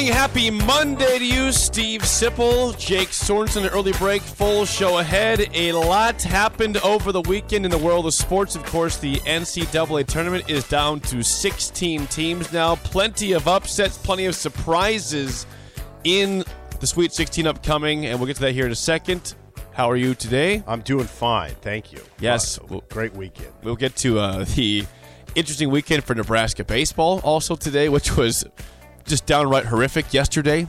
Morning, happy Monday to you, Steve Sipple, Jake Sorensen. Early break, full show ahead. A lot happened over the weekend in the world of sports. Of course, the NCAA tournament is down to 16 teams now. Plenty of upsets, plenty of surprises in the Sweet 16 upcoming, and we'll get to that here in a second. How are you today? I'm doing fine, thank you. Yes, Uh, great weekend. We'll get to uh, the interesting weekend for Nebraska baseball also today, which was just downright horrific yesterday.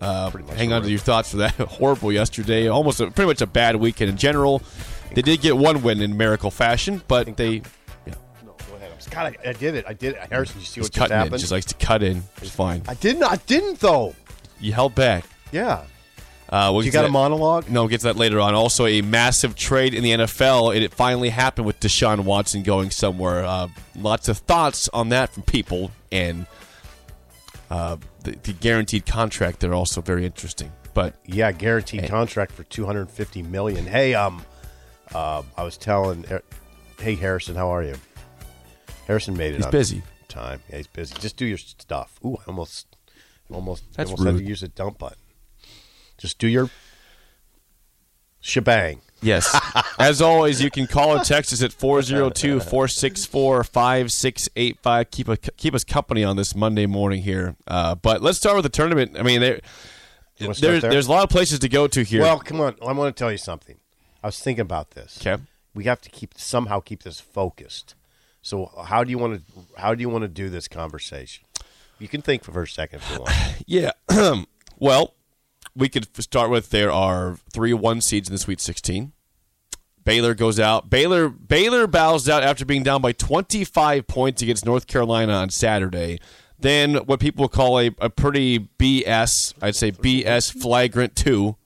Uh, hang on to your thoughts for that. Horrible yesterday. Almost a, pretty much a bad weekend in general. They did get one win in miracle fashion, but they No, go ahead. I'm, God, I, I did it. I did it. Harrison, you see just what just cutting in. Just likes to cut in. It's fine. I didn't. I didn't though. You held back. Yeah. Uh, we'll You get to got a monologue? No, we'll get to that later on. Also, a massive trade in the NFL. It, it finally happened with Deshaun Watson going somewhere. Uh, lots of thoughts on that from people, and uh, the, the guaranteed contract. They're also very interesting. But Yeah, guaranteed contract for 250 million. Hey, um, uh, I was telling, hey Harrison, how are you? Harrison made it. He's busy. Time. Yeah, he's busy. Just do your stuff. Ooh, I almost, almost, That's almost had to use a dump button. Just do your shebang. Yes, as always, you can call or text us at 402-464-5685. Keep a, keep us company on this Monday morning here. Uh, but let's start with the tournament. I mean, there, there? there's a lot of places to go to here. Well, come on. I want to tell you something. I was thinking about this. Okay. We have to keep somehow keep this focused. So how do you want to how do you want to do this conversation? You can think for a second if you want. Yeah. well, we could start with there are three one seeds in the Sweet 16. Baylor goes out. Baylor Baylor bows out after being down by 25 points against North Carolina on Saturday. Then what people call a, a pretty BS, I'd say BS flagrant two.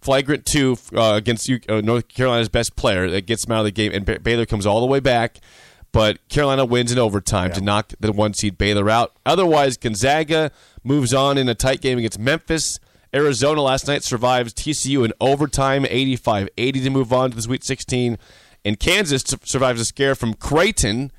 Flagrant two uh, against U- uh, North Carolina's best player that gets them out of the game, and Ba- Baylor comes all the way back, but Carolina wins in overtime to knock the one seed Baylor out. Otherwise, Gonzaga moves on in a tight game against Memphis. Arizona last night survives TCU in overtime, 85-80 to move on to the Sweet 16, and Kansas survives a scare from Creighton,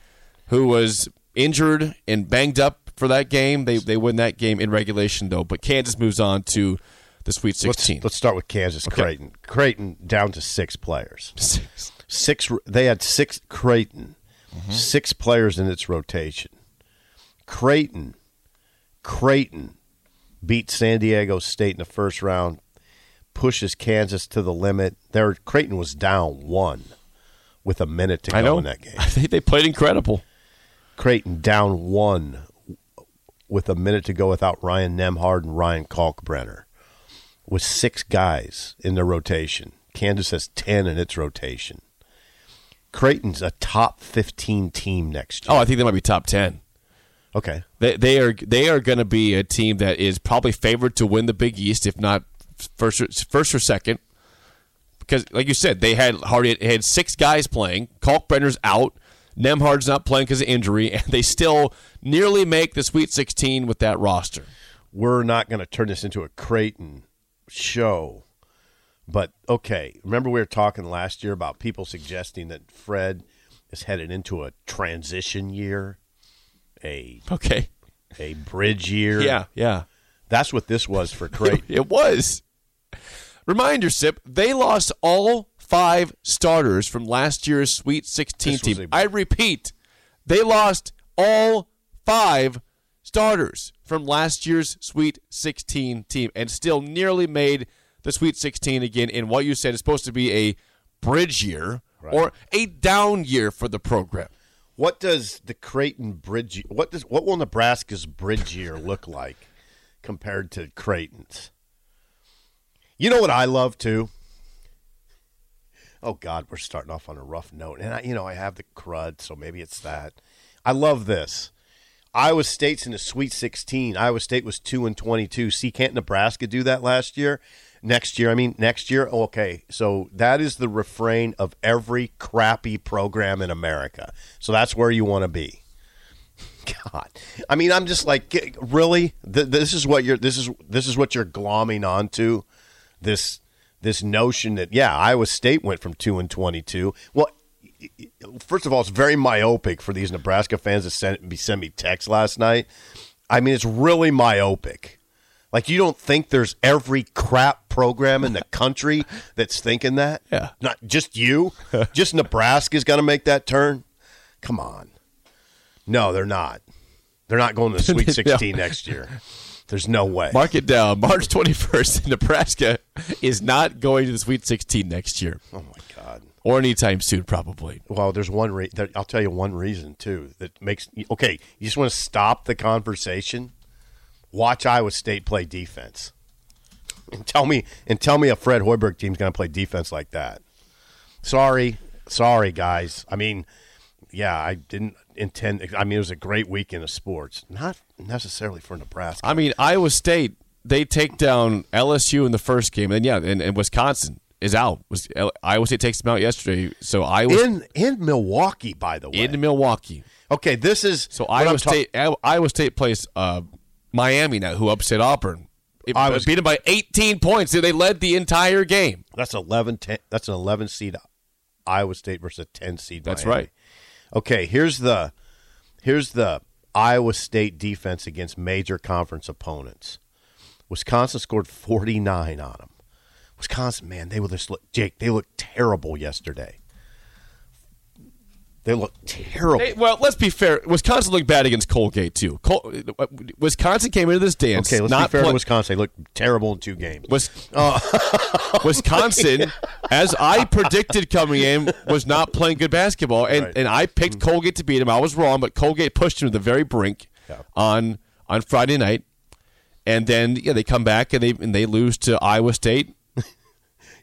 who was injured and banged up for that game. They they win that game in regulation though, but Kansas moves on to the Sweet 16. Let's, let's start with Kansas Creighton. Creighton down to six players. Six. They had six Creighton, mm-hmm. six players in its rotation. Creighton, Creighton beat San Diego State in the first round, pushes Kansas to the limit. There, Creighton was down one with a minute to go I know in that game. I think they played incredible. Creighton down one with a minute to go without Ryan Nembhard and Ryan Kalkbrenner with six guys in their rotation. Kansas has 10 in its rotation. Creighton's a top 15 team next year. Oh. I think they might be top 10. Okay. They they are they are going to be a team that is probably favored to win the Big East, if not first or, first or second. Because, like you said, they had already had six guys playing. Kalkbrenner's out. Nembhard's not playing because of injury, and they still nearly make the Sweet 16 with that roster. We're not going to turn this into a Creighton show. But okay, remember we were talking last year about people suggesting that Fred is headed into a transition year, a Okay. a bridge year. Yeah, yeah. That's what this was for Creighton. It was. Reminder, Sip, they lost all five starters from last year's Sweet 16 team. a- I repeat, they lost all five starters from last year's Sweet 16 team and still nearly made the Sweet 16 again in what you said is supposed to be a bridge year or a down year for the program. What does the Creighton bridge? What does what will Nebraska's bridge year look like compared to Creighton's? You know what I love too. oh God, we're starting off on a rough note. And I, you know, I have the crud, so maybe it's that. I love this. Iowa State's in the Sweet 16. Iowa State was two and 22. See, can't Nebraska do that last year? Next year, I mean, next year. Okay, so that is the refrain of every crappy program in America. So that's where you want to be. God, I mean, I'm just like, really? Th- this is what you're. This is this is what you're glomming onto. This this notion that yeah, Iowa State went from two and twenty two. Well, first of all, it's very myopic for these Nebraska fans to send be sent me text last night. I mean, it's really myopic. Like you don't think there's every crap program in the country that's thinking that? Yeah. Not just you. just Nebraska's got to make that turn. Come on. No, they're not. They're not going to the Sweet No. 16 next year. There's no way. Mark it down. March 21st, Nebraska is not going to the Sweet 16 next year oh my God. or anytime soon, probably. Well, there's one. Re- I'll tell you one reason too that makes. Okay, you just want to stop the conversation. Watch Iowa State play defense, and tell me and tell me a Fred Hoiberg team's going to play defense like that. Sorry, sorry, guys. I mean, yeah, I didn't intend. I mean, it was a great weekend of sports, not necessarily for Nebraska. I mean, Iowa State, they take down LSU in the first game. And yeah, and, and Wisconsin is out. Was Iowa State takes them out yesterday. So Iowa in in Milwaukee, by the way. in Milwaukee. okay, this is So Iowa ta- State Iowa State plays uh, Miami now, who upset Auburn. It, I was- beat them by 18 points. They led the entire game. That's 11 10, that's an 11 seed Iowa State versus a 10 seed That's Miami. right. Okay, here's the here's the Iowa State defense against major conference opponents. Wisconsin scored 49 on them. Wisconsin, man, they were just look Jake, they looked terrible yesterday. They look terrible. Well, let's be fair. Wisconsin looked bad against Colgate too. Col- Wisconsin came into this dance. okay, let's not be fair play- to Wisconsin. They looked terrible in two games. Wis- oh. Wisconsin, as I predicted coming in, was not playing good basketball, and, Right. and I picked mm-hmm. Colgate to beat him. I was wrong, but Colgate pushed him to the very brink Yeah. on on Friday night, and then yeah, they come back and they and they lose to Iowa State.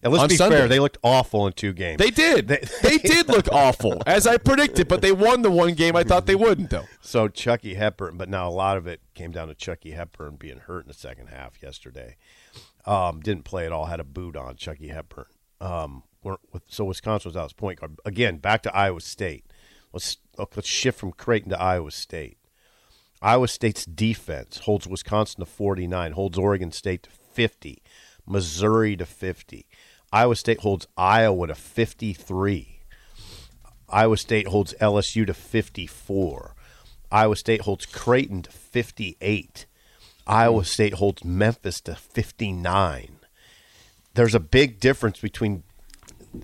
And let's be Sunday. fair, they looked awful in two games. They did. They- They, did look awful, as I predicted, but they won the one game I thought they wouldn't, though. So Chucky Hepburn, but now a lot of it came down to Chucky Hepburn being hurt in the second half yesterday. Um, didn't play at all. Had a boot on Chucky Hepburn. Um, with, so Wisconsin was out as point guard again. Back to Iowa State. Let's let's shift from Creighton to Iowa State. Iowa State's defense holds Wisconsin to 49, holds Oregon State to 50, Missouri to 50. Iowa State holds Iowa to 53. Iowa State holds LSU to 54. Iowa State holds Creighton to 58. Iowa State holds Memphis to 59. There's a big difference between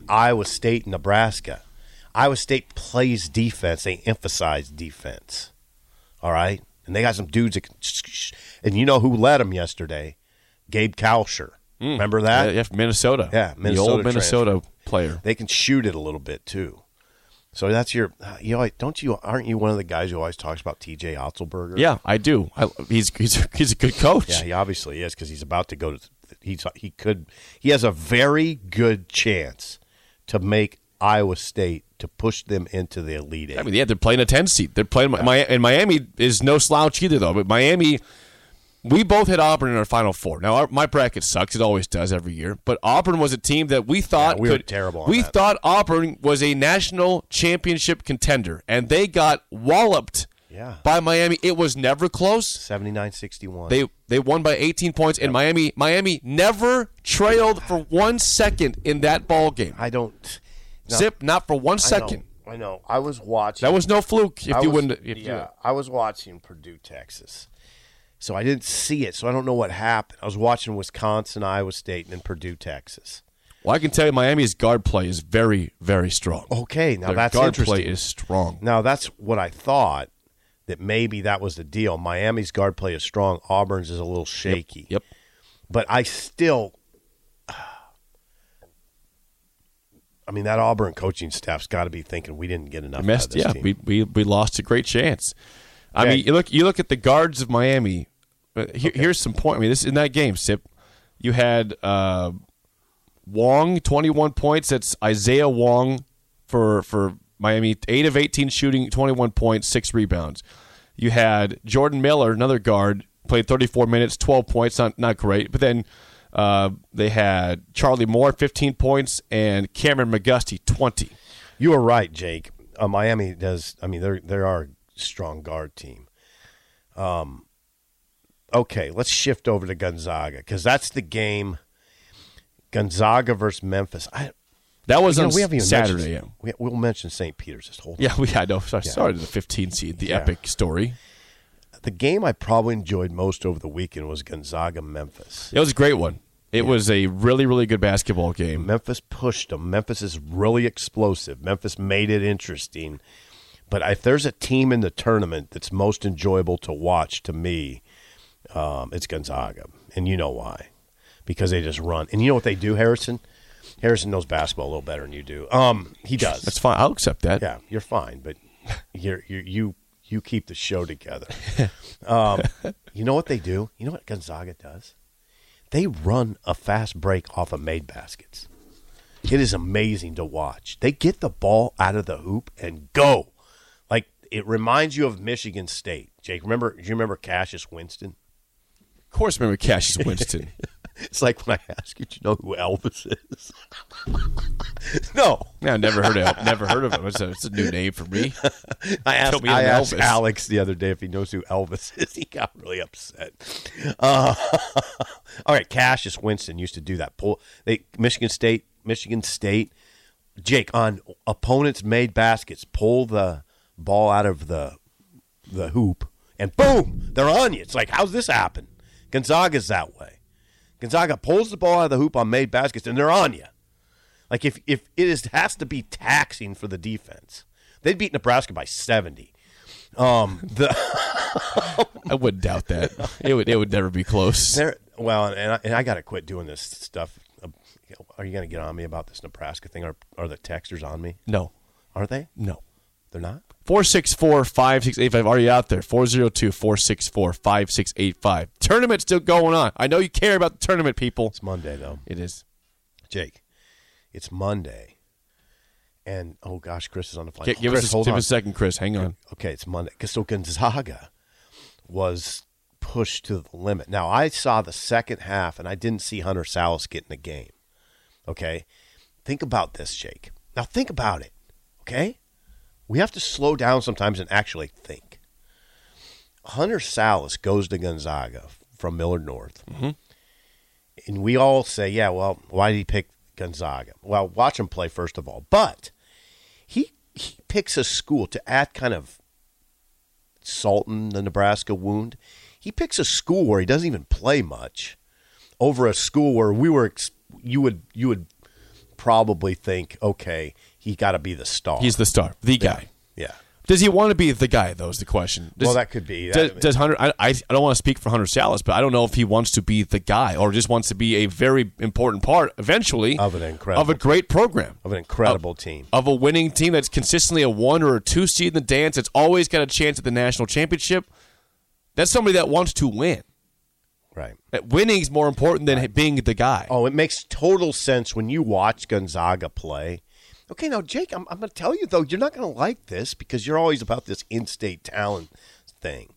Iowa State and Nebraska. Iowa State plays defense, they emphasize defense. All right? And they got some dudes that can. And you know who led them yesterday? Gabe Kalscheur. Mm. Remember that? Yeah, yeah, Minnesota. Yeah, the old Minnesota player. they can shoot it a little bit too. So that's your, uh, you know, don't you? Aren't you one of the guys who always talks about T.J. Otzelberger? Yeah, I do. I, he's he's he's a good coach. yeah, he obviously is because he's about to go to. He's he could he has a very good chance to make Iowa State to push them into the elite eight. I mean, yeah, they're playing a 10 seed. They're playing Mi- and Miami is no slouch either, though. But Miami, we both had Auburn in our Final Four. Now, our, my bracket sucks; it always does every year. But Auburn was a team that we thought Yeah, we were terrible on We that. thought Auburn was a national championship contender, and they got walloped Yeah. by Miami. It was never close. 79-61. They they won by 18 points, and Miami Miami never trailed for one second in that ball game. I don't. no, Sip, not for 1 second. I know. I know. I was watching. That was no fluke. If I you was- wouldn't, if yeah, you, I was watching Purdue, Texas. So I didn't see it, so I don't know what happened. I was watching Wisconsin, Iowa State, and then Purdue, Texas. Well, I can tell you, Miami's guard play is very, very strong. Okay, now Their that's guard interesting. play is strong. Now that's what I thought that maybe that was the deal. Miami's guard play is strong. Auburn's is a little shaky. Yep. But I still, I mean, that Auburn coaching staff's got to be thinking we didn't get enough. Missed. this Yeah, team. we, we we lost a great chance. I Okay. mean, you look you look at the guards of Miami. Uh, here, Here's some point. I mean, this in that game, Sip. You had uh, Wong, 21 points. That's Isaiah Wong for for Miami. 8 of 18 shooting, 21 points, 6 rebounds. You had Jordan Miller, another guard, played 34 minutes, 12 points. Not not great, but then uh, they had Charlie Moore, 15 points, and Kameron McGusty, 20. You are right, Jake. Uh, Miami does. I mean, they're they are strong guard team. Um, okay, let's shift over to Gonzaga because that's the game. Gonzaga versus Memphis. I, That was you know, on we haven't even Saturday. mentioned- We, we'll mention St. Peter's this whole. Yeah, we I know. Sorry, sorry to the 15 seed, the Yeah. epic story. The game I probably enjoyed most over the weekend was Gonzaga Memphis. It was a great one. It was a really, really good basketball game. Memphis pushed them. Memphis is really explosive. Memphis made it interesting. But if there's a team in the tournament that's most enjoyable to watch to me, um, it's Gonzaga. And you know why. Because they just run. And you know what they do, Harrison? Harrison knows basketball a little better than you do. Um, he does. That's fine. I'll accept that. Yeah, you're fine, but you're, you're, you you keep the show together. um, you know what they do? You know what Gonzaga does? They run a fast break off of made baskets. It is amazing to watch. They get the ball out of the hoop and go. It reminds you of Michigan State. Jake, remember? Do you remember Cassius Winston? Of course, remember Cassius Winston. It's like when I ask you, do you know who Elvis is? no, yeah, never heard of never heard of him. It's a, it's a new name for me. I asked, me I asked Elvis. Alex the other day if he knows who Elvis is. He got really upset. Uh, all right, Cassius Winston used to do that. Pull they Michigan State, Michigan State. Jake on opponents made baskets, pull the ball out of the the hoop, and boom, they're on you. It's like, how's this happen? Gonzaga's that way. Gonzaga pulls the ball out of the hoop on made baskets, and they're on you. Like if if it is has to be taxing for the defense, they'd beat Nebraska by seventy. Um, the I wouldn't doubt that. It would it would never be close. there. Well, and I, and I got to quit doing this stuff. Uh, Are you going to get on me about this Nebraska thing? Are are the texters on me? No, Are they? no. They're not. 464 5685. Are you out there? 402 464 5685. Tournament still going on. I know you care about the tournament, people. It's Monday though, It is. Jake. It's Monday, and oh gosh, Chris is on the phone. Give, Chris, us a, hold give on. a second, Chris. Hang on. okay, it's Monday. So Gonzaga was pushed to the limit. Now I saw the second half, and I didn't see Hunter Sallis get in the game. Okay, think about this, Jake. Now think about it. Okay, we have to slow down sometimes and actually think. Hunter Sallis goes to Gonzaga from Millard North, mm-hmm. and we all say, "Yeah, well, why did he pick Gonzaga?" Well, watch him play first of all, but he he picks a school to add kind of salt in the Nebraska wound. He picks a school where he doesn't even play much over a school where we were you would you would probably think, okay, he got to be the star. He's the star, the guy. yeah. Does he want to be the guy, though, is the question. Does, Well, that could be. Does, That- does Hunter, I, I I don't want to speak for Hunter Sallis, but I don't know if he wants to be the guy or just wants to be a very important part, eventually, Of an incredible- of a great program. Of an incredible team. of a winning team that's consistently a one or a two seed in the dance, that's always got a chance at the national championship. That's somebody that wants to win. Right. That winning's more important than being the guy. Oh, it makes total sense when you watch Gonzaga play. Okay, now Jake, I'm, I'm going to tell you though, you're not going to like this because you're always about this in-state talent thing.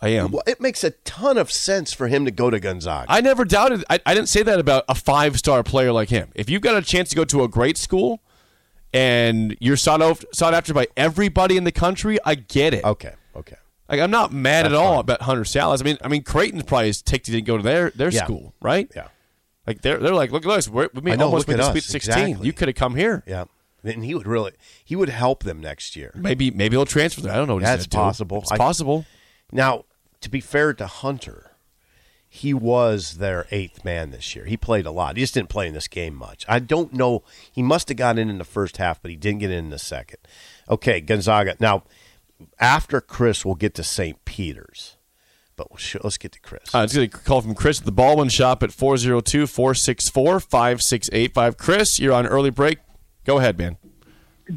I am. Well, it makes a ton of sense for him to go to Gonzaga. I never doubted. I, I didn't say that about a five star player like him. If you've got a chance to go to a great school and you're sought, out, sought after by everybody in the country, I get it. okay, okay. Like I'm not mad at That's all fine. about Hunter Sallis. I mean, I mean Creighton's probably ticked he didn't go to their their Yeah. school, right? Yeah, Like they're they're like, look at us, we're, we made know, almost made the Sweet 16. exactly. You could have come here. yeah. And he would really, he would help them next year. Maybe maybe he'll transfer there. I don't know That's possible. It's I- possible. Now, to be fair to Hunter, he was their eighth man this year. He played a lot. He just didn't play in this game much. I don't know. He must have got in in the first half, but he didn't get in in the second. Okay, Gonzaga. Now, after Chris, we'll get to St. Peter's. But we'll sh- let's get to Chris. Uh, it's going to call from Chris at the Baldwin Shop at 402 464 5685. Chris, you're on early break. Go ahead, man.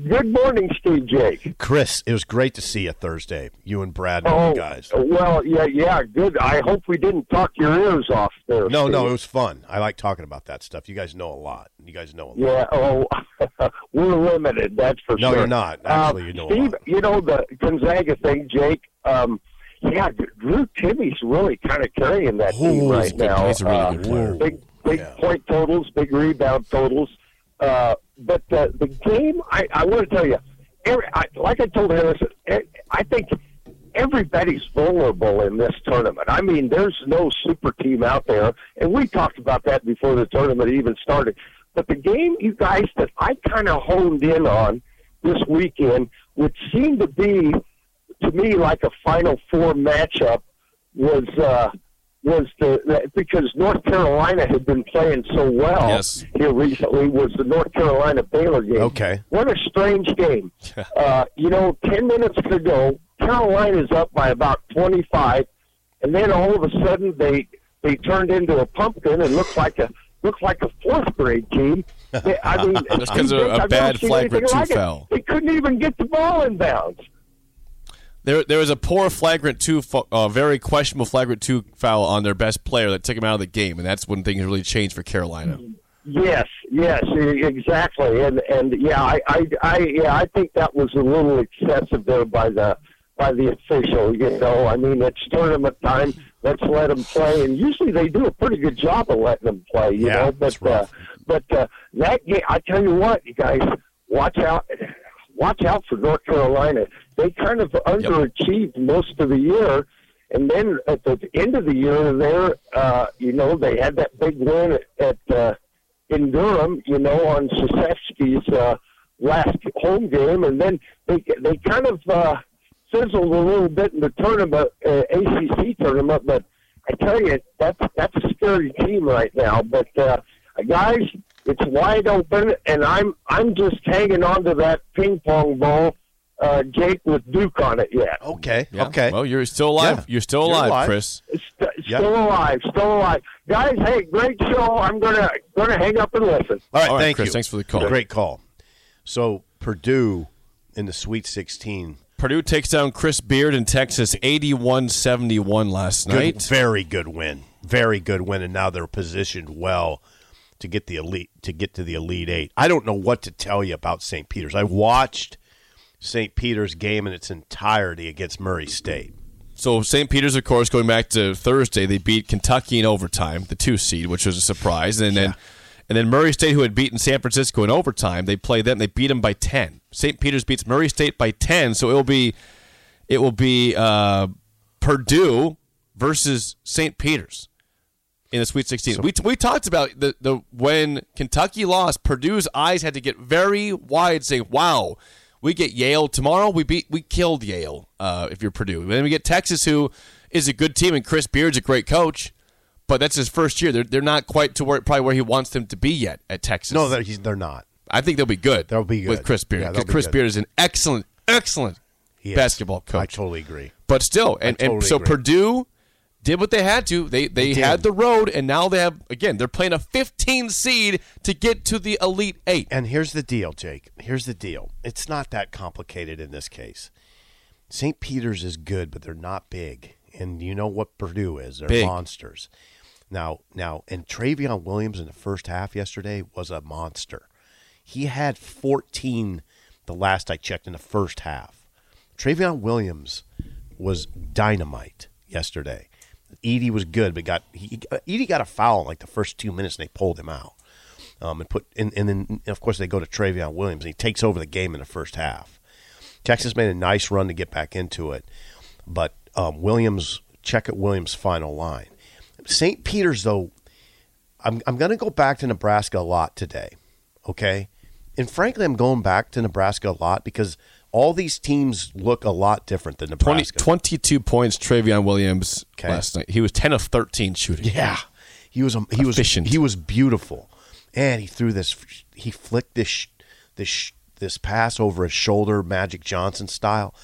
Good morning, Steve Jake. Chris, it was great to see you Thursday. You and Brad, and Oh, you guys. well, yeah, yeah, good. I hope we didn't talk your ears off there. No, no, it was fun. I like talking about that stuff. You guys know a lot. You guys know a lot. Yeah, oh, we're limited, that's for No, sure. No, you're not. Actually, Uh, you know a Steve, lot. you know the Gonzaga thing, Jake. Um, yeah, Drew Timme's really kind of carrying that team right he's now. he's a really Uh, good player. Big, big Yeah. point totals, big rebound totals. Uh, but uh, the game, I, I want to tell you, every, I, like I told Harrison, I think everybody's vulnerable in this tournament. I mean, there's no super team out there, and we talked about that before the tournament even started. But the game, you guys, that I kind of honed in on this weekend, would seem to be to me like a Final Four matchup, was uh, was the because North Carolina had been playing so well Yes. here recently was the North Carolina Baylor game. Okay. What a strange game. uh, you know, 10 minutes to go, Carolina's up by about 25, and then all of a sudden they they turned into a pumpkin and looked like a looked like a fourth grade team. They, I mean, Just 'cause of a I've bad flagrant anything two like it. They couldn't even get the ball in bounds. There, there was a poor flagrant two, uh, very questionable flagrant two foul on their best player that took him out of the game, and that's when things really changed for Carolina. Yes, yes, exactly, and and yeah, I, I, I, yeah, I think that was a little excessive there by the by the official. You know, I mean, it's tournament time. Let's let them play, and usually they do a pretty good job of letting them play. You Yeah, know, but uh, but uh, that game, I tell you what, you guys, watch out, watch out for North Carolina. They kind of underachieved most of the year. And then at the end of the year, there, uh, you know, they had that big win at, at uh, in Durham, you know, on Krzyzewski's uh, last home game, and then they they kind of uh, fizzled a little bit in the tournament, uh, ACC tournament. But I tell you, that's that's a scary team right now. But uh, guys, it's wide open, and I'm I'm just hanging on to that ping pong ball, uh, Jake, with Duke on it yet. Okay. Yeah. Okay. Well, you're still alive. Yeah. You're still You're alive, alive. Chris. St- Yep. Still alive, still alive, guys. Hey, great show. I'm gonna gonna hang up and listen. All right. All right, thank Chris, you. thanks for the call. Great call. So Purdue in the Sweet 16. Purdue takes down Chris Beard in Texas 81-71 last Good, night. very good win. Very good win, and now they're positioned well to get the elite to get to the elite eight. I don't know what to tell you about St. Peter's. I watched St. Peter's game in its entirety against Murray State. So St. Peter's, of course, going back to Thursday, they beat Kentucky in overtime, the two seed, which was a surprise, and then and then Murray State, who had beaten San Francisco in overtime, they played them. They beat them by ten. St. Peter's beats Murray State by ten, so it will be it will be uh, Purdue versus St. Peter's in the Sweet 16. we, we talked about the, the when Kentucky lost, Purdue's eyes had to get very wide, saying, "Wow, we get Yale tomorrow. We beat we killed Yale. Uh, if you're Purdue, and then we get Texas, who is a good team, and Chris Beard's a great coach." But that's his first year. They're, they're not quite to where probably where he wants them to be yet at Texas. No, they're, he's, they're not. I think they'll be good. They'll be good with. Chris Beard. Yeah, Chris good. Beard is an excellent, excellent basketball coach. I totally agree. But still, and, and so agree. Purdue did what they had to. They they, did. had the road, and now they have again. They're playing a 15 seed to get to the Elite Eight. And here's the deal, Jake. Here's the deal. It's not that complicated in this case. St. Peter's is good, but they're not big. And you know what Purdue is? They're Big. monsters. Now, now, and Trevion Williams in the first half yesterday was a monster. He had 14 the last I checked in the first half. Trevion Williams was dynamite yesterday. Edey was good, but got he, Edey got a foul like the first two minutes, and they pulled him out um, and put and, and then of course they go to Trevion Williams and he takes over the game in the first half. Texas made a nice run to get back into it, but um, Williams check at Williams' final line. St. Peter's though, I'm I'm going to go back to Nebraska a lot today, okay? And frankly, I'm going back to Nebraska a lot because all these teams look a lot different than 20, Nebraska. 22 points, Trevion Williams Okay. last night. He was 10 of 13 shooting. Yeah, he was he was Efficient. he was beautiful, and he threw this. He flicked this this this pass over his shoulder, Magic Johnson style.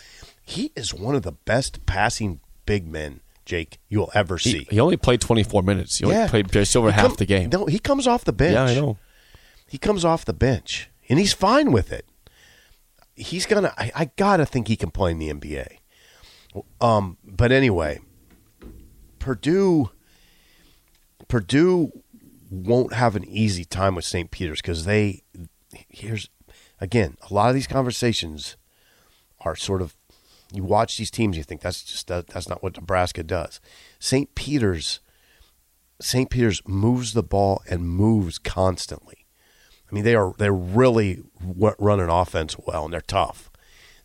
He is one of the best passing big men, Jake, you'll ever see. He, he only played 24 minutes. He only played just over half the game. No, he comes off the bench. yeah, I know. He comes off the bench, and he's fine with it. He's gonna. I, I gotta think he can play in the NBA. Um, but anyway, Purdue, Purdue won't have an easy time with St. Peter's because they. Here's again a lot of these conversations are sort of you watch these teams you think that's just that, that's not what Nebraska does. St. Peter's St. Peter's moves the ball and moves constantly. I mean they are they're really w- running offense well and they're tough.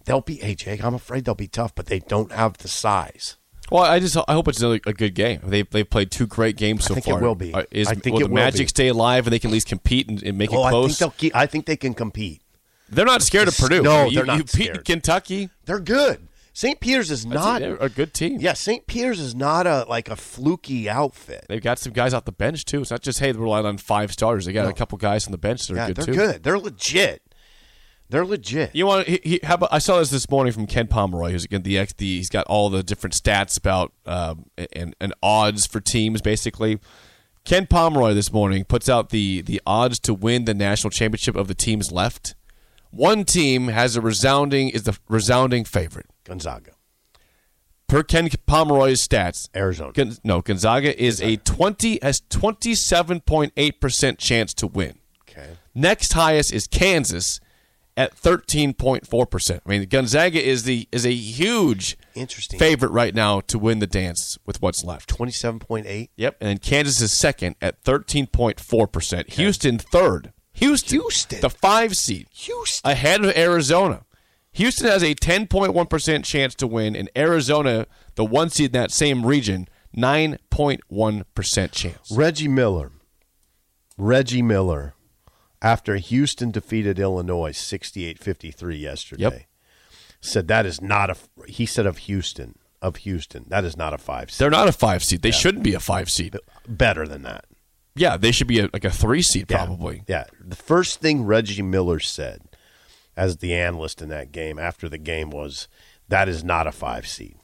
They'll be AJ. I'm afraid they'll be tough, but they don't have the size. Well, I just I hope it's another a good game. They they've played two great games so I think it far. will be. Uh, Is, I think will it the will Magic be. stay alive and they can at least compete and, and make Oh, it I think close? they'll keep, I think they can compete. They're not scared of Purdue. No, you, they're not you scared. Kentucky. They're good. St. Peter's is not. a, a good team. Yeah, St. Peter's is not a like a fluky outfit. They've got some guys off the bench too. It's not just hey, they're relying on five starters. They got a couple guys on the bench that are Yeah, good they're too. good. They're legit. They're legit. You want? He, he, how about? I saw this this morning from Ken Pomeroy, who's again the ex. The, he's got all the different stats about um, and and odds for teams. Basically, Ken Pomeroy this morning puts out the the odds to win the national championship of the teams left. One team has a resounding is the resounding favorite Gonzaga, per Ken Pomeroy's stats. Arizona. Gon- no, Gonzaga is a twenty has twenty seven point eight percent chance to win. Okay. Next highest is Kansas at thirteen point four percent. I mean, Gonzaga is the is a huge Interesting. favorite right now to win the dance with what's left. Twenty-seven point eight. Yep, and then Kansas is second at thirteen point four percent. Houston third. Houston, Houston. the five seed, Houston. ahead of Arizona. Houston has a ten point one percent chance to win, and Arizona, the one seed in that same region, nine point one percent chance. Reggie Miller. Reggie Miller, after Houston defeated Illinois 68-53 yesterday, Yep. said that is not a. He said of Houston, of Houston, that is not a five. seed. They're not a five seed. They shouldn't be a five seed. better than that. Yeah, they should be a, like a three seed Yeah. probably. Yeah. The first thing Reggie Miller said as the analyst in that game after the game was that is not a five seed.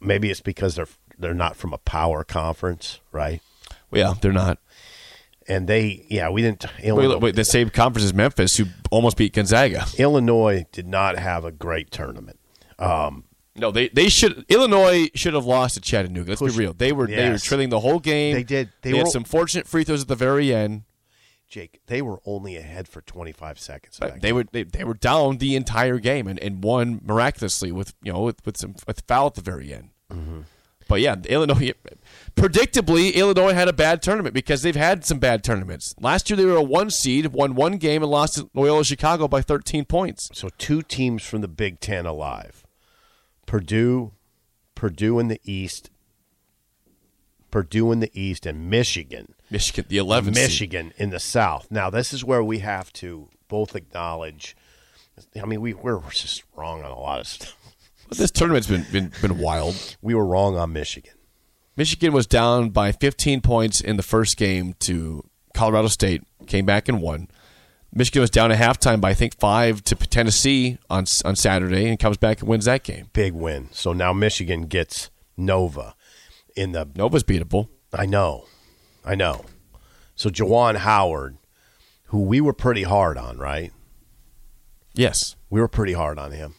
Maybe it's because they're they're not from a power conference, right? Yeah, they're not. And they yeah, we didn't Illinois, wait, the same conference as Memphis, who almost beat Gonzaga. Illinois did not have a great tournament. Um, No, they they should. Illinois should have lost to Chattanooga. Let's Push- be real. They were they were Yes. trailing the whole game. They did. They They, had some fortunate free throws at the very end. Jake, they were only ahead for 25 seconds. They were they, they were down the entire game and, and won miraculously with you know with, with some with foul at the very end. Mm-hmm. But yeah, Illinois. Predictably, Illinois had a bad tournament because they've had some bad tournaments. Last year they were a one seed, won one game, and lost to Loyola Chicago by 13 points. So two teams from the Big Ten alive: Purdue, Purdue in the East, Purdue in the East, and Michigan. Michigan, the 11 seed. Michigan in the South. Now, this is where we have to both acknowledge. I mean, we we're just wrong on a lot of stuff. But this tournament's been, been been wild. We were wrong on Michigan. Michigan was down by 15 points in the first game to Colorado State, came back and won. Michigan was down at halftime by I think five to Tennessee on on Saturday, and comes back and wins that game. Big win. So now Michigan gets Nova in the. Nova's beatable. I know, I know. So Juwan Howard, who we were pretty hard on, right? Yes, We were pretty hard on him.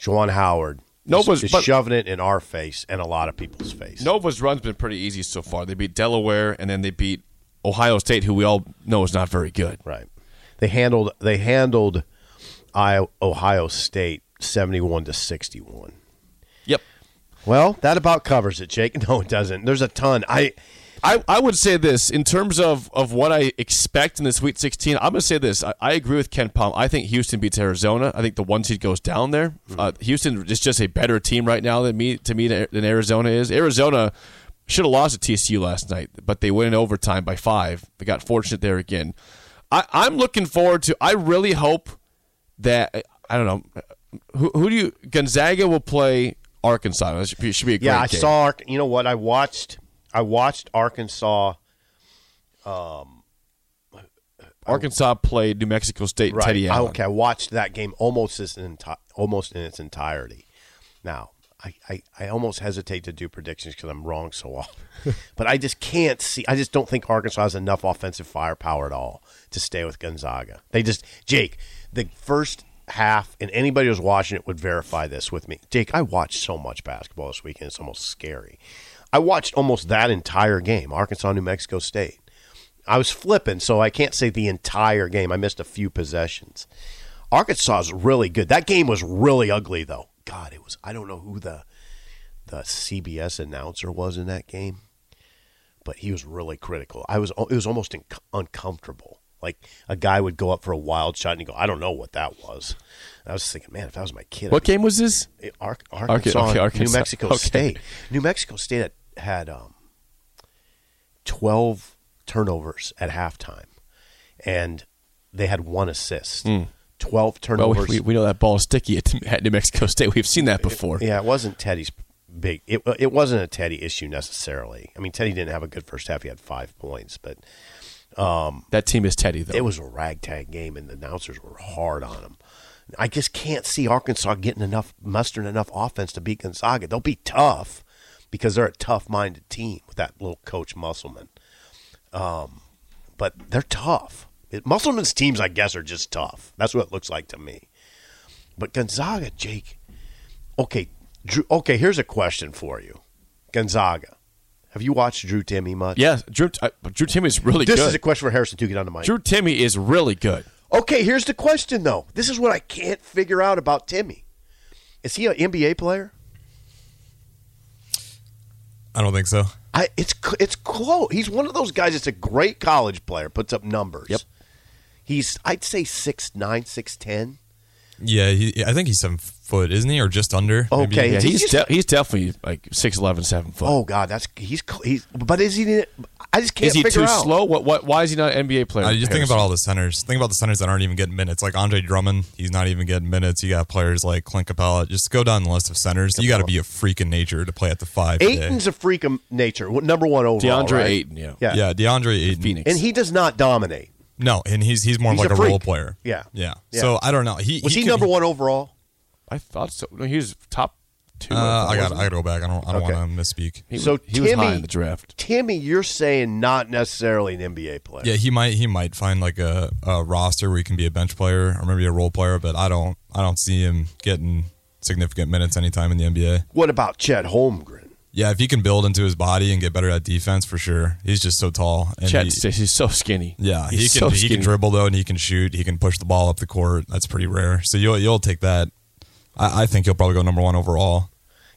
Juwan Howard Nova's- is, is but- shoving it in our face and a lot of people's face. Nova's run's been pretty easy so far. They beat Delaware, and then they beat Ohio State, who we all know is not very good. Right. They handled they handled Ohio State seventy one to sixty one. Well, that about covers it, Jake. No, it doesn't. There's a ton. I I, I would say this in terms of, of what I expect in the Sweet 16. I'm going to say this. I, I agree with KenPom. I think Houston beats Arizona. I think the one seed goes down there. Uh, Houston is just a better team right now than me to me than Arizona is. Arizona should have lost to TCU last night, but they win in overtime by five. They got fortunate there again. I, I'm looking forward to. I really hope that I don't know who, who do you Gonzaga will play Arkansas. That should be, should be a great yeah, I game. saw. You know what? I watched. I watched Arkansas. Um, Arkansas played New Mexico State. Right. Teddy I- Allen. okay, I watched that game almost as an enti- almost in its entirety. Now, I, I, I almost hesitate to do predictions because I'm wrong so often. but I just can't see. I just don't think Arkansas has enough offensive firepower at all to stay with Gonzaga. They just Jake the first half, and anybody who's watching it would verify this with me. Jake, I watched so much basketball this weekend; it's almost scary. I watched almost that entire game, Arkansas, New Mexico State. I was flipping, so I can't say the entire game. I missed a few possessions. Arkansas is really good. That game was really ugly, though. God, it was. I don't know who the the CBS announcer was in that game, but he was really critical. I was. It was almost in, uncomfortable. Like a guy would go up for a wild shot and you go, I don't know what that was. And I was thinking, man, if that was my kid, What be- game was this? it- Ar- Arkansas, okay, New Arkansas. Mexico Okay. State. New Mexico State had, had um, twelve turnovers at halftime, and they had one assist. Twelve Hmm. Well, turnovers. we, we know that ball is sticky at, at New Mexico State. We've seen that before. yeah, it wasn't Teddy's big. It it wasn't a Teddy issue necessarily. I mean, Teddy didn't have a good first half. He had five points, but That team is Teddy, though. it was a ragtag game, and the announcers were hard on them. I just can't see Arkansas getting enough, mustering enough offense to beat Gonzaga. They'll be tough because they're a tough-minded team with that little coach Musselman. Um, but they're tough. It, Musselman's teams, I guess, are just tough. That's what it looks like to me. But Gonzaga, Jake. Okay, Drew, okay. Here's a question for you, Gonzaga. Have you watched Drew Timme much? yeah, Drew, uh, Drew Timme is really This good. This is a question for Harrison to get on the mic. Drew Timme is really good. Okay, here's the question though. This is what I can't figure out about Timme. Is he an NBA player? I don't think so. I it's it's close. He's one of those guys that's a great college player, puts up numbers. Yep. He's I'd say six nine, six ten. Yeah, he, I think he's seven foot, isn't he, or just under? Maybe. Okay. Yeah, Is he's de- he's definitely like 6'11", 7 foot. Oh God, that's he's cl- he's. But is he? I just can't is he figure too out. slow? What? What? Why is he not an NBA player? I just think about all the centers. Think about the centers that aren't even getting minutes. Like Andre Drummond, he's not even getting minutes. You got players like Clint Capela. Just go down the list of centers. You got to be a freak in nature to play at the five. today. Ayton's a freak of nature. Number one overall. DeAndre right? Ayton. Yeah. Yeah. Yeah, DeAndre Ayton. Phoenix. And he does not dominate. No, and he's he's more He's of like a a, role player. Yeah. yeah. Yeah. So I don't know. He Was he, can- number one overall? I thought so. No, he was top two. Uh, I got wasn't I got to go back. I don't I don't Okay. want to misspeak. He, So was, he was high Timme- in the draft. Timme, you're saying not necessarily an NBA player. Yeah, he might he might find like a, a roster where he can be a bench player or maybe a role player, but I don't I don't see him getting significant minutes anytime in the NBA. What about Chet Holmgren? Yeah, if he can build into his body and get better at defense, for sure. He's just so tall. And Chet, he- he's so skinny. yeah, he's he can so he skinny. can dribble though, and he can shoot. He can push the ball up the court. That's pretty rare. So you'll you'll take that. I, I think he'll probably go number one overall.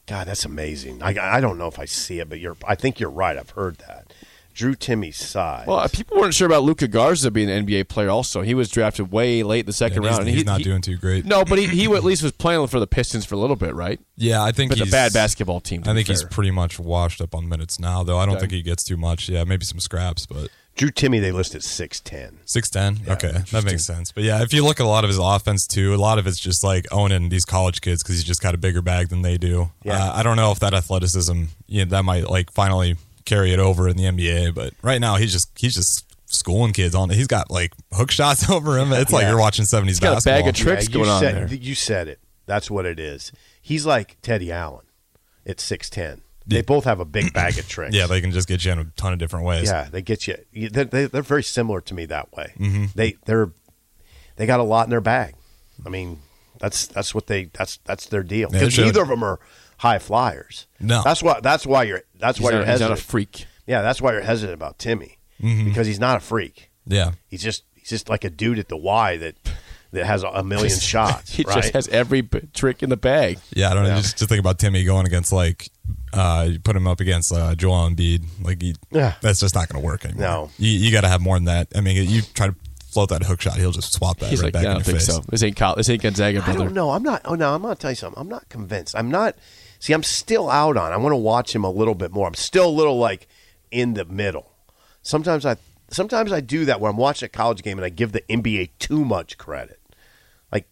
God, that's amazing. I, I don't know if I see it, but you're. I think you're right. I've heard that. Drew Timme's size. Well, uh, people weren't sure about Luka Garza being an NBA player. Also, he was drafted way late in the second And he's, round. and he's not he- doing too great. No, but he, he at least was playing for the Pistons for a little bit, right? Yeah, I think But he's a bad basketball team. to I be think he's pretty much washed up on minutes now, though. I don't Okay. think he gets too much. Yeah, maybe some scraps, but Drew Timme, they listed six ten. Six ten. Yeah, okay, that makes sense. But yeah, if you look at a lot of his offense too, a lot of it's just like owning these college kids because he's just got a bigger bag than they do. Yeah. Uh, I don't know if that athleticism, you know, that might like finally carry it over in the NBA. But right now, he's just he's just schooling kids on. It. He's got like hook shots over him. It's like you're watching seventies got a basketball. bag of tricks you going on said, there. You said it. That's what it is. He's like Teddy Allen at six ten. They both have a big bag of tricks. yeah, they can just get you in a ton of different ways. yeah, they get you. you- They're, they- they're very similar to me that way. Mm-hmm. They they're they got a lot in their bag. I mean, that's that's what they that's that's their deal. Because sure. neither of them are high flyers. No. that's why that's why you're that's He's, why not, you're he's not hesitant. a freak. yeah, that's why you're hesitant about Timme Mm-hmm. because he's not a freak. yeah. He's just he's just like a dude at the Y that that has a, a million shots. He right? just has every b- trick in the bag. Yeah, I don't know. Yeah. Just, just think about Timme going against like, uh, you put him up against uh, Joel Embiid. Like, he, Yeah. that's just not going to work anymore. No. you, you got to have more than that. I mean, you try to float that hook shot, he'll just swap that He's right like, back I in don't your think face. so. This ain't Kyle, this ain't Gonzaga, I don't know. I'm not. Oh no, I'm gonna tell you something. I'm not convinced. I'm not. See, I'm still out on. I want to watch him a little bit more. I'm still a little like in the middle. Sometimes I, sometimes I do that where I'm watching a college game and I give the NBA too much credit. Like,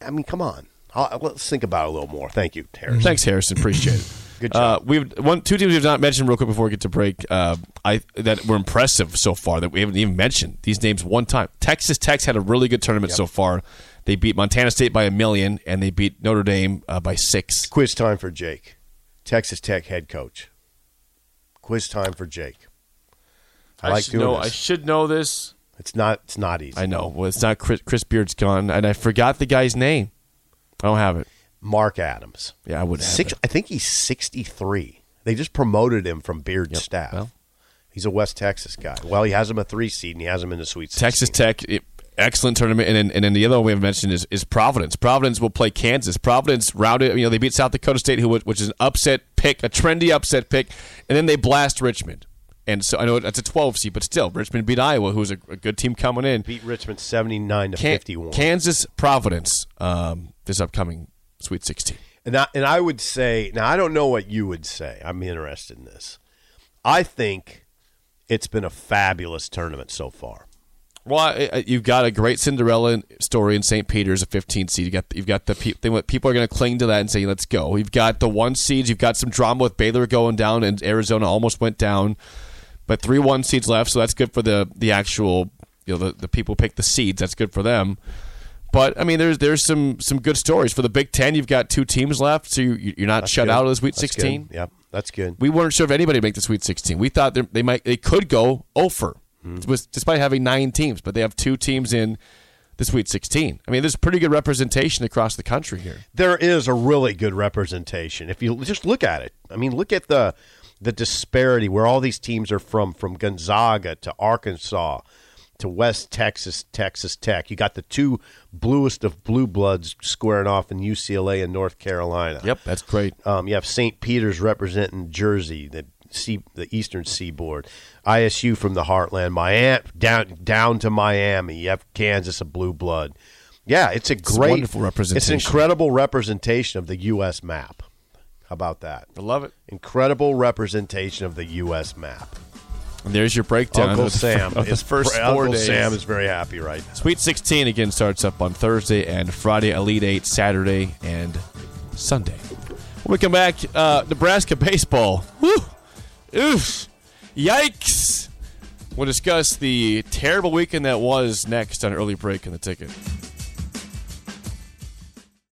I mean, come on. I'll, let's think about it a little more. Thank you, Harris. Thanks, Harrison. Appreciate it. Good Uh, job. we've one two teams we've not mentioned real quick before we get to break. Uh, I that were impressive so far that we haven't even mentioned these names one time. Texas Tech's had a really good tournament so far. They beat Montana State by a million, and they beat Notre Dame uh, by six. Quiz time for Jake, Texas Tech head coach. Quiz time for Jake. I, like should doing know. this. I should know this. It's not. It's not easy. I know. Well, it's not Chris, Chris Beard's gone, and I forgot the guy's name. I don't have it. Mark Adams. Yeah, I would have Six. it. I think he's sixty-three. They just promoted him from Beard's staff. well. he's a West Texas guy. Well, he has him a three seed, and he has him in the Sweet 16. Texas Tech, it, excellent tournament, and then, and then the other one we have mentioned is, is Providence. Providence will play Kansas. Providence routed, you know, they beat South Dakota State, who which is an upset pick, a trendy upset pick, and then they blast Richmond. And so I know that's a 12 seed, but still, Richmond beat Iowa, who's a, a good team coming in. beat Richmond seventy-nine to Kan- fifty-one. Kansas Providence um, this upcoming Sweet 16. And I, and I would say, now I don't know what you would say. I'm interested in this. I think it's been a fabulous tournament so far. Well, you've got a great Cinderella story in St. Peter's, a 15 seed. You got you've got the pe- people are going to cling to that and say, "Let's go." You've got the one seeds. You've got some drama with Baylor going down, and Arizona almost went down, but three one seeds left, so that's good for the the actual you know the, the people pick the seeds. That's good for them. But I mean, there's there's some some good stories for the Big Ten. You've got two teams left, so you, you're not That's shut good. out of the Sweet That's 16 good. Yep, that's good. we weren't sure if anybody would make the Sweet 16. We thought they- they might they could go over, hmm. with- despite having nine teams, but they have two teams in the Sweet 16. I mean, there's pretty good representation across the country here. there is a really good representation. If you just look at it, I mean, look at the the disparity where all these teams are from, from Gonzaga to Arkansas to West Texas, Texas Tech. You got the two bluest of blue bloods squaring off in UCLA and North Carolina. Yep, that's great. Um, you have St. Peter's representing Jersey, the sea, the Eastern Seaboard. ISU from the Heartland, Miami down down to Miami. You have Kansas, a blue blood. Yeah, it's a great, wonderful representation. It's an incredible representation of the U.S. map. How about that? I love it. Incredible representation of the U.S. map. And there's your breakdown Uncle of Sam, of the is- first four Uncle days. Sam is very happy right now. Sweet 16 again starts up on Thursday and Friday, Elite 8 Saturday and Sunday. When we come back, uh, Nebraska baseball. Woo! Oof! Yikes! We'll discuss the terrible weekend that was next on early break in the ticket.